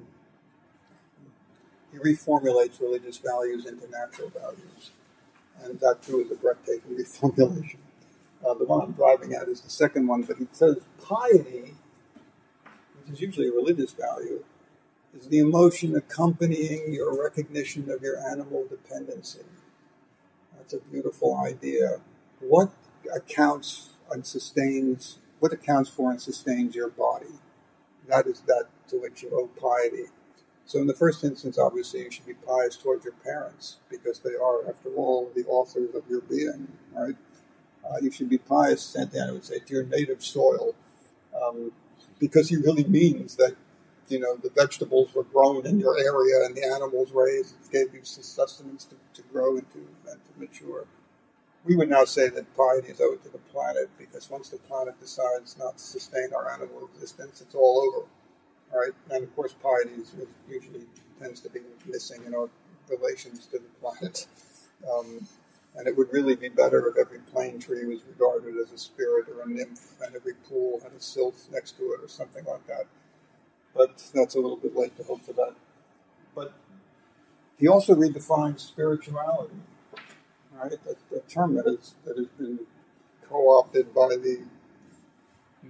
he reformulates religious values into natural values, and that too is a breathtaking [LAUGHS] reformulation. Uh, the one I'm driving at is the second one, but he says piety, which is usually a religious value, is the emotion accompanying your recognition of your animal dependency. That's a beautiful idea. What accounts and sustains, what accounts for and sustains your body? That is that to which you owe piety. So, in the first instance, obviously, you should be pious towards your parents because they are, after all, the authors of your being, right? Uh, you should be pious, Santayana would say, to your native soil um, because he really means that, you know, the vegetables were grown in your area and the animals raised, it gave you sustenance to, to grow and to, and to mature. We would now say that piety is owed to the planet because once the planet decides not to sustain our animal existence, it's all over right? And of course, piety is, usually tends to be missing in our relations to the planet. Um, and it would really be better if every plane tree was regarded as a spirit or a nymph, and every pool had a sylph next to it or something like that. But that's a little bit late to hope for that. But he also redefines spirituality, right? A, a term that, is, that has been co-opted by the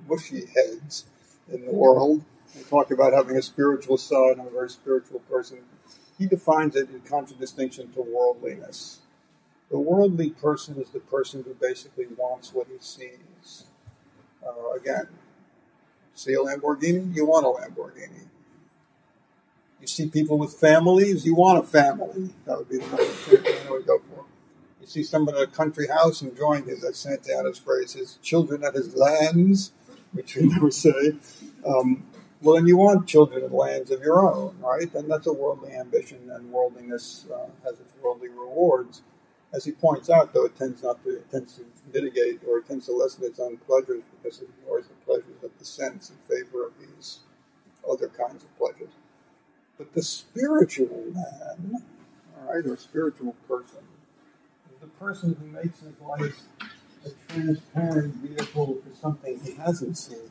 mushy heads in the world we talk about having a spiritual side. A very spiritual person. He defines it in contradistinction to worldliness. The worldly person is the person who basically wants what he sees. Uh, again, see a Lamborghini? You want a Lamborghini. You see people with families? You want a family. That would be the thing I would go for. You see someone in a country house enjoying his, as Santayana's phrase, his children at his lands, which we [LAUGHS] never say. Um, well, then you want children and lands of your own, right? And that's a worldly ambition, and worldliness uh, has its worldly rewards. As he points out, though, it tends not to it tends to mitigate or it tends to lessen its own pleasures because it ignores the pleasures of the sense in favor of these other kinds of pleasures. But the spiritual man, all right, or spiritual person, the person who makes his life a transparent vehicle for something he hasn't seen,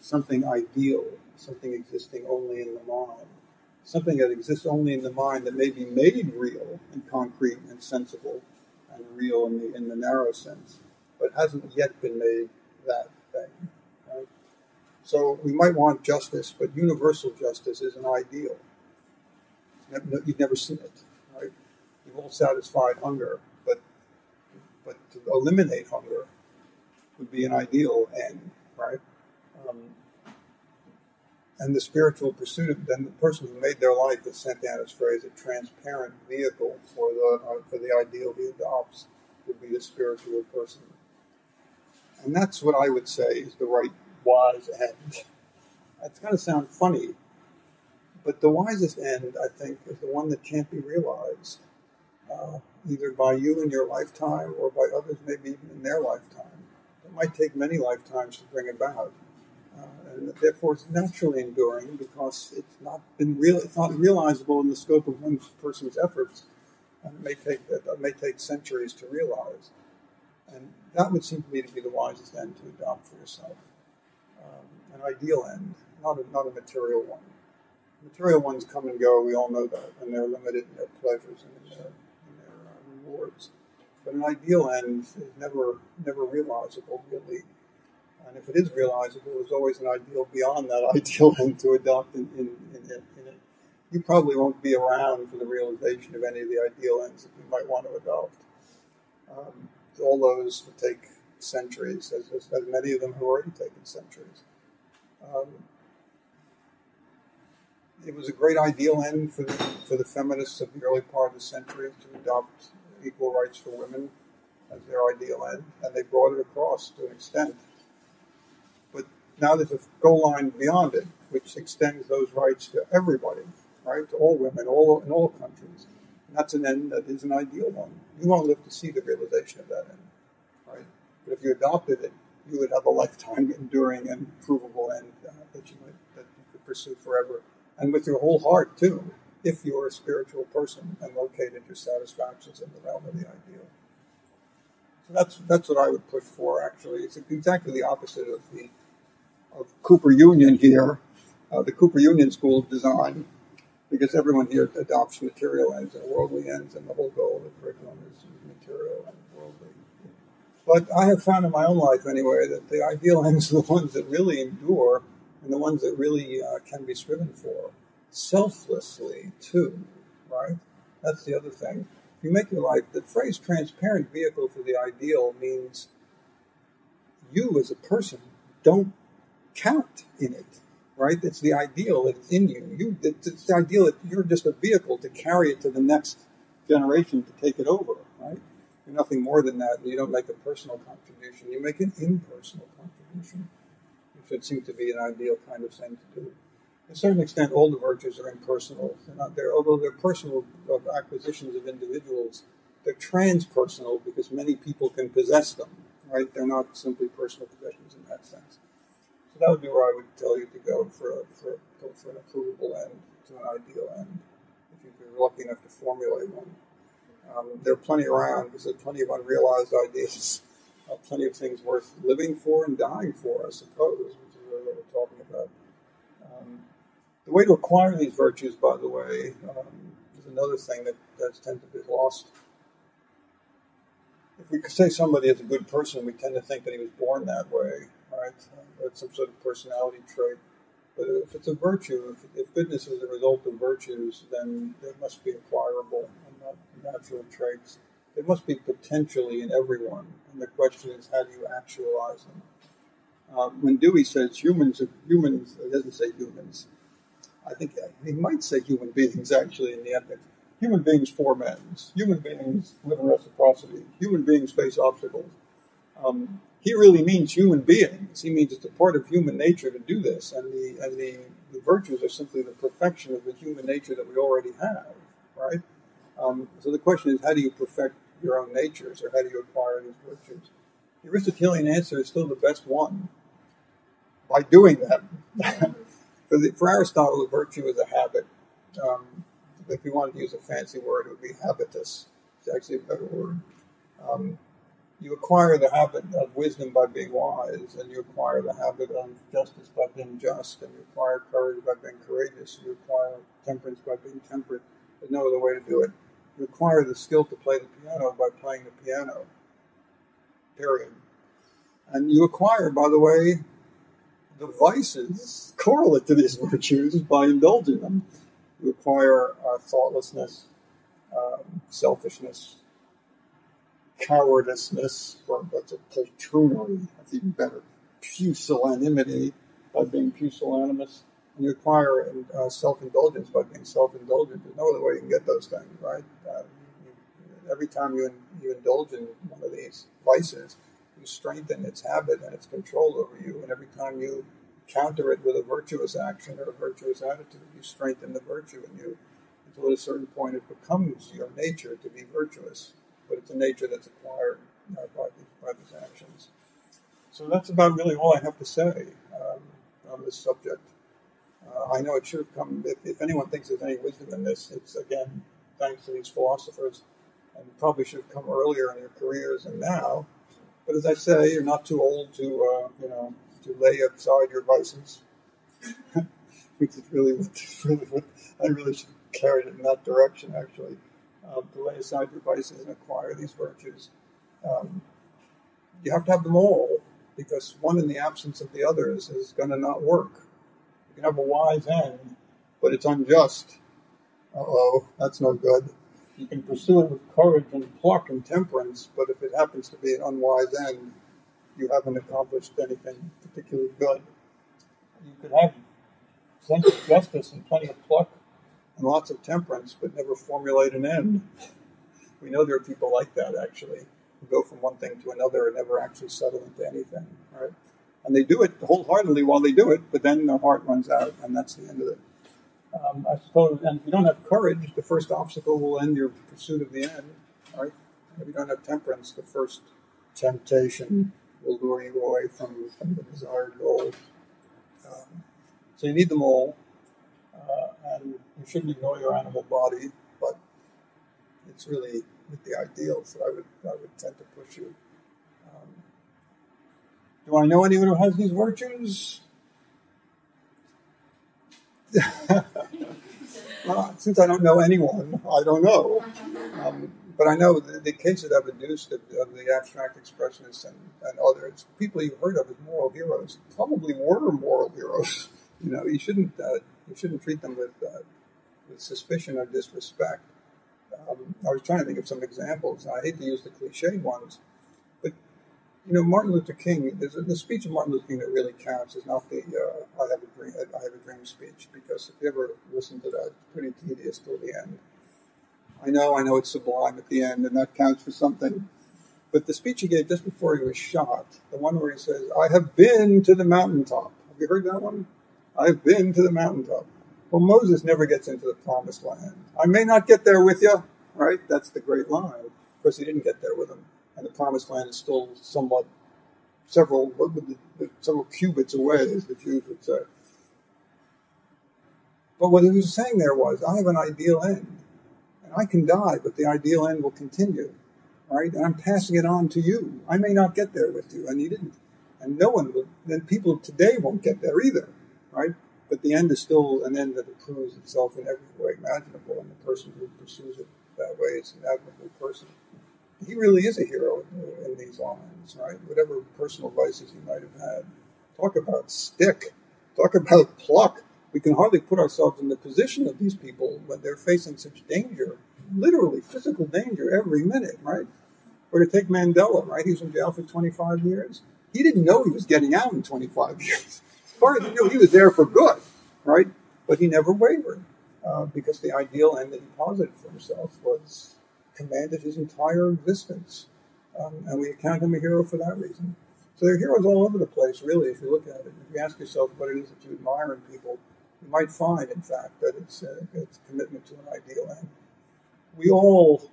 something ideal, something existing only in the mind, something that exists only in the mind that may be made real and concrete and sensible and real in the, in the narrow sense, but hasn't yet been made that thing. Right? So we might want justice, but universal justice is an ideal. You've never seen it, right? You've all satisfied hunger, but but to eliminate hunger would be an ideal end, right? And the spiritual pursuit of then the person who made their life, is Santayana's phrase, a transparent vehicle for the uh, for the ideal he adopts would be the spiritual person. And that's what I would say is the right wise end. It's going to sound funny, but the wisest end, I think, is the one that can't be realized, uh, either by you in your lifetime or by others, maybe even in their lifetime. It might take many lifetimes to bring about and therefore it's naturally enduring because it's not been real, it's not realizable in the scope of one person's efforts, and it may take it may take centuries to realize. And that would seem to me to be the wisest end to adopt for yourself, um, an ideal end, not a, not a material one. Material ones come and go. We all know that, and they're limited in their pleasures and in their, in their uh, rewards. But an ideal end is never never realizable, really and if it is realizable, there's always an ideal beyond that ideal [LAUGHS] and to adopt in, in, in, in, it. You probably won't be around for the realization of any of the ideal ends that you might want to adopt. Um, all those will take centuries, as, as, many of them have already taken centuries. Um, it was a great ideal end for the, for the feminists of the early part of the century to adopt equal rights for women as their ideal end, and they brought it across to an extent now there's a goal line beyond it, which extends those rights to everybody, right? To all women, all in all countries. And that's an end that is an ideal one. You won't live to see the realization of that end, right? But if you adopted it, you would have a lifetime enduring and provable end uh, that you might that you could pursue forever, and with your whole heart too, if you are a spiritual person and located your satisfactions in the realm of the ideal. So that's that's what I would push for. Actually, it's exactly the opposite of the of Cooper Union here, uh, the Cooper Union School of Design, because everyone here adopts material ends and worldly ends, and the whole goal of the curriculum is material and worldly. But I have found in my own life, anyway, that the ideal ends are the ones that really endure and the ones that really uh, can be striven for. selflessly too, right? That's the other thing. If you make your life, the phrase transparent vehicle to the ideal means you as a person don't count in it, right? It's the ideal that's in you. You, it's the ideal that you're just a vehicle to carry it to the next generation to take it over, right? You're nothing more than that. You don't make a personal contribution. You make an impersonal contribution, which would seem to be an ideal kind of thing to do. To a certain extent, all the virtues are impersonal. They're not there, although they're personal uh, acquisitions of individuals. They're transpersonal because many people can possess them, right? They're not simply personal possessions in that sense. So that would be where I would tell you to go for, a, for, for an approvable end to an ideal end, if you're lucky enough to formulate one. Um, there are plenty around because there's plenty of unrealized ideas, [LAUGHS] uh, plenty of things worth living for and dying for, I suppose, which is really what we're talking about. Um, the way to acquire these virtues, by the way, um, is another thing that that's tend to be lost. If we say somebody is a good person, we tend to think that he was born that way, right? Uh, some sort of personality trait. But if it's a virtue, if, if goodness is a result of virtues, then it must be acquirable and not natural traits. They must be potentially in everyone. And the question is, how do you actualize them? Uh, when Dewey says humans, humans, it doesn't say humans, I think he might say human beings actually in the ethics. Human beings form ends. Human beings live in reciprocity. Human beings face obstacles. Um, he really means human beings. He means it's a part of human nature to do this, and the and the, the virtues are simply the perfection of the human nature that we already have, right? Um, so the question is, how do you perfect your own natures, or how do you acquire these virtues? The Aristotelian answer is still the best one. By doing that. [LAUGHS] For, the, for Aristotle, a virtue is a habit. Um, if you wanted to use a fancy word, it would be habitus. It's actually a better word. Um, you acquire the habit of wisdom by being wise, and you acquire the habit of justice by being just, and you acquire courage by being courageous, and you acquire temperance by being temperate. There's no other way to do it. You acquire the skill to play the piano by playing the piano. Period. And you acquire, by the way, the vices correlate to these [LAUGHS] virtues by indulging them. You acquire uh, thoughtlessness, um, selfishness, cowardiceness, or that's a poltroonery, that's even better, pusillanimity by being pusillanimous, and you acquire uh, self-indulgence by being self-indulgent. There's no other way you can get those things, right? Uh, you, every time you, you indulge in one of these vices, you strengthen its habit and its control over you. And every time you counter it with a virtuous action or a virtuous attitude, you strengthen the virtue in you. Until at a certain point, it becomes your nature to be virtuous, but it's a nature that's acquired uh, by, these, by these actions. So that's about really all I have to say um, on this subject. Uh, I know it should have come, if, if anyone thinks there's any wisdom in this, it's again thanks to these philosophers, and probably should have come earlier in your careers and now. But as I say, you're not too old to, uh, you know, to lay aside your vices. [LAUGHS] Which is really what, [LAUGHS] really what I really should have carried it in that direction, actually. Um, to lay aside your vices and acquire these virtues. Um, you have to have them all, because one in the absence of the others is going to not work. You can have a wise end, but it's unjust. Uh oh, that's no good. You can pursue it with courage and pluck and temperance, but if it happens to be an unwise end, you haven't accomplished anything particularly good. You could have sense of justice and plenty of pluck and lots of temperance, but never formulate an end. We know there are people like that actually, who go from one thing to another and never actually settle into anything, right? And they do it wholeheartedly while they do it, but then their heart runs out, and that's the end of it um, I suppose, and if you don't have courage, the first obstacle will end your pursuit of the end, right? If you don't have temperance, the first temptation will lure you away from, from the desired goal. Um, so you need them all, uh, and you shouldn't ignore your animal body, but it's really with the ideals that I would I would tend to push you. Um, do I know anyone who has these virtues? [LAUGHS] well, since I don't know anyone, I don't know. Um, but I know the, the case that I've adduced of, of the abstract expressionists and, and, others, people you've heard of as moral heroes, probably were moral heroes [LAUGHS] You know, you shouldn't uh, you shouldn't treat them with uh, with suspicion or disrespect. Um, I was trying to think of some examples. I hate to use the cliche ones, but you know, Martin Luther King. There's a, the speech of Martin Luther King that really counts is not the uh, "I have a dream." I have a dream speech because if you ever listen to that, it's pretty tedious till the end. I know, I know, it's sublime at the end, and that counts for something. But the speech he gave just before he was shot, the one where he says, "I have been to the mountaintop." Have you heard that one? I've been to the mountaintop. Well, Moses never gets into the promised land. I may not get there with you, right? That's the great line. Of course, he didn't get there with him, and the promised land is still somewhat several several cubits away, as the Jews would say. But what he was saying there was, I have an ideal end, and I can die, but the ideal end will continue, right? And I'm passing it on to you. I may not get there with you, and you didn't, and no one will. Then people today won't get there either, right? But the end is still an end that proves itself in every way imaginable, and the person who pursues it that way is an admirable person. He really is a hero in, in these lines, right? Whatever personal vices he might have had. Talk about stick. Talk about pluck. We can hardly put ourselves in the position of these people when they're facing such danger, literally physical danger every minute, right? Or to take Mandela, right? He was in jail for 25 years. He didn't know he was getting out in 25 [LAUGHS] years part of the deal, he was there for good, right? But he never wavered uh, because the ideal end that he posited for himself was commanded his entire existence. Um, and we account him a hero for that reason. So there are heroes all over the place, really, if you look at it. If you ask yourself what it is that you admire in people, you might find, in fact, that it's, uh, it's commitment to an ideal end. We all,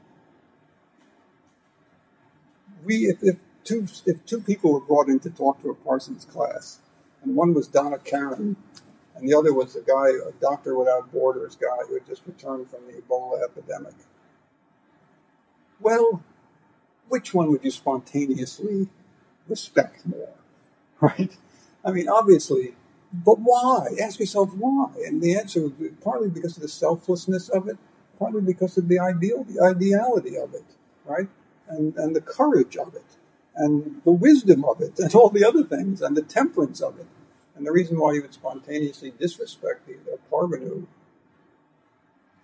we, if, if, two, if two people were brought in to talk to a Parsons class, and one was Donna Karan, and the other was a guy, a Doctor Without Borders guy who had just returned from the Ebola epidemic. Well, which one would you spontaneously respect more? [LAUGHS] Right? I mean, obviously, but why? Ask yourself why. And the answer would be partly because of the selflessness of it, partly because of the ideal, the ideality of it, right? And, and the courage of it and the wisdom of it and all the other things and the temperance of it. And the reason why he would spontaneously disrespect the, the parvenu,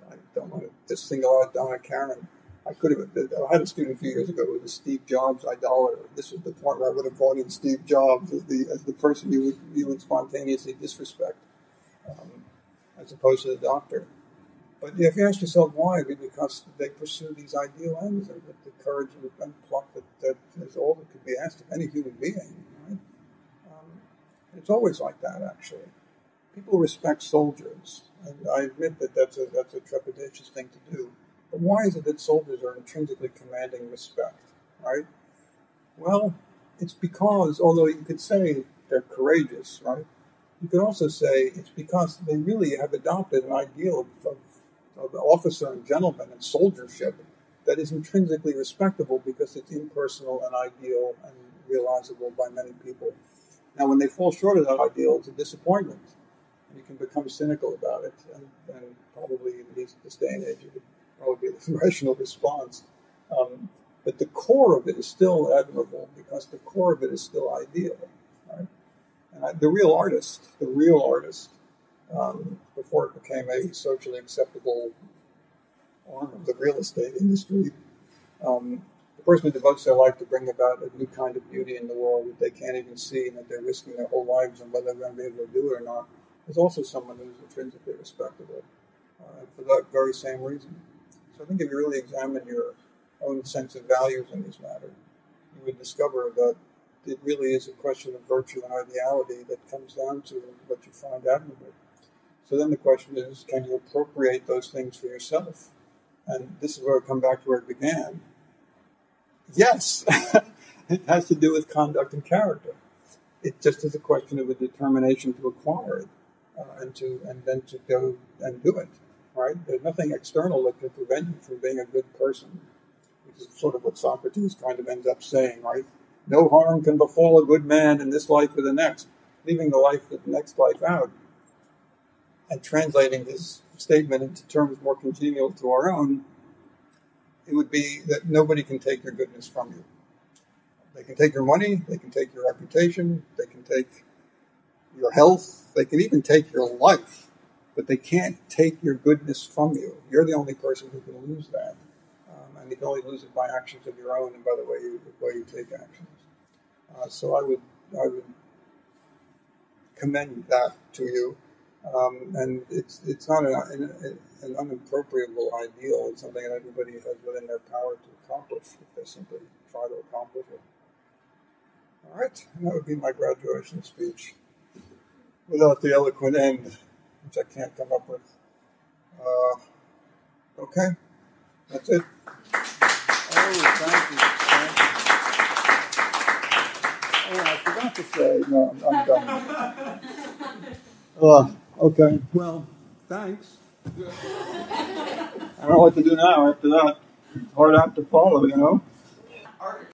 I don't want to single out Donna Karan. I could have, I had a student a few years ago who was a Steve Jobs idolater. This was the point where I would have brought in Steve Jobs as the, as the person you would, you would spontaneously disrespect, um, as opposed to the doctor. But if you ask yourself why, because they pursue these ideal ends, and the courage and pluck that, that is all that could be asked of any human being. Right? Um, it's always like that, actually. People respect soldiers, and I admit that that's a that's a trepidatious thing to do. But why is it that soldiers are intrinsically commanding respect? Right? Well, it's because although you could say they're courageous, right? You could also say it's because they really have adopted an ideal of, of of officer and gentleman and soldiership that is intrinsically respectable because it's impersonal and ideal and realizable by many people. Now, when they fall short of that ideal, it's a disappointment. You can become cynical about it, and, and probably in this, this day and age, it would probably be the [LAUGHS] rational response. Um, but the core of it is still admirable because the core of it is still ideal. Right? And I, the real artist, the real artist, um, before it became a socially acceptable arm of the real estate industry. Um, the person who devotes their life to bring about a new kind of beauty in the world that they can't even see and that they're risking their whole lives on whether they're going to be able to do it or not is also someone who's intrinsically respectable uh, for that very same reason. So I think if you really examine your own sense of values in this matter, you would discover that it really is a question of virtue and ideality that comes down to what you find admirable. So then the question is, can you appropriate those things for yourself? And this is where I come back to where it began. Yes, [LAUGHS] it has to do with conduct and character. It just is a question of a determination to acquire it uh, and to and then to go and do it. Right? There's nothing external that can prevent you from being a good person, which is sort of what Socrates kind of ends up saying. Right? No harm can befall a good man in this life or the next, leaving the life the next life out and translating his statement into terms more congenial to our own, it would be that nobody can take your goodness from you. They can take your money, they can take your reputation, they can take your health. They can even take your life, but they can't take your goodness from you. You're the only person who can lose that, um, and you can only lose it by actions of your own and by the way you the way you take actions. Uh, so I would I would commend that to you. Um, and it's it's not an, an, an unappropriable ideal. It's something that everybody has within their power to accomplish if they simply try to accomplish it. All right, and that would be my graduation speech without the eloquent end, which I can't come up with. Uh, okay, that's it. Oh, thank you. Thank you. Oh, I forgot to say, no, I'm, I'm done. [LAUGHS] Uh, okay, well, thanks. I don't know what to do now after that. Hard act to follow, you know?